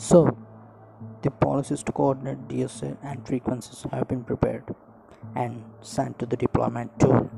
So, the policies to coordinate DSA and frequencies have been prepared and sent to the deployment tool.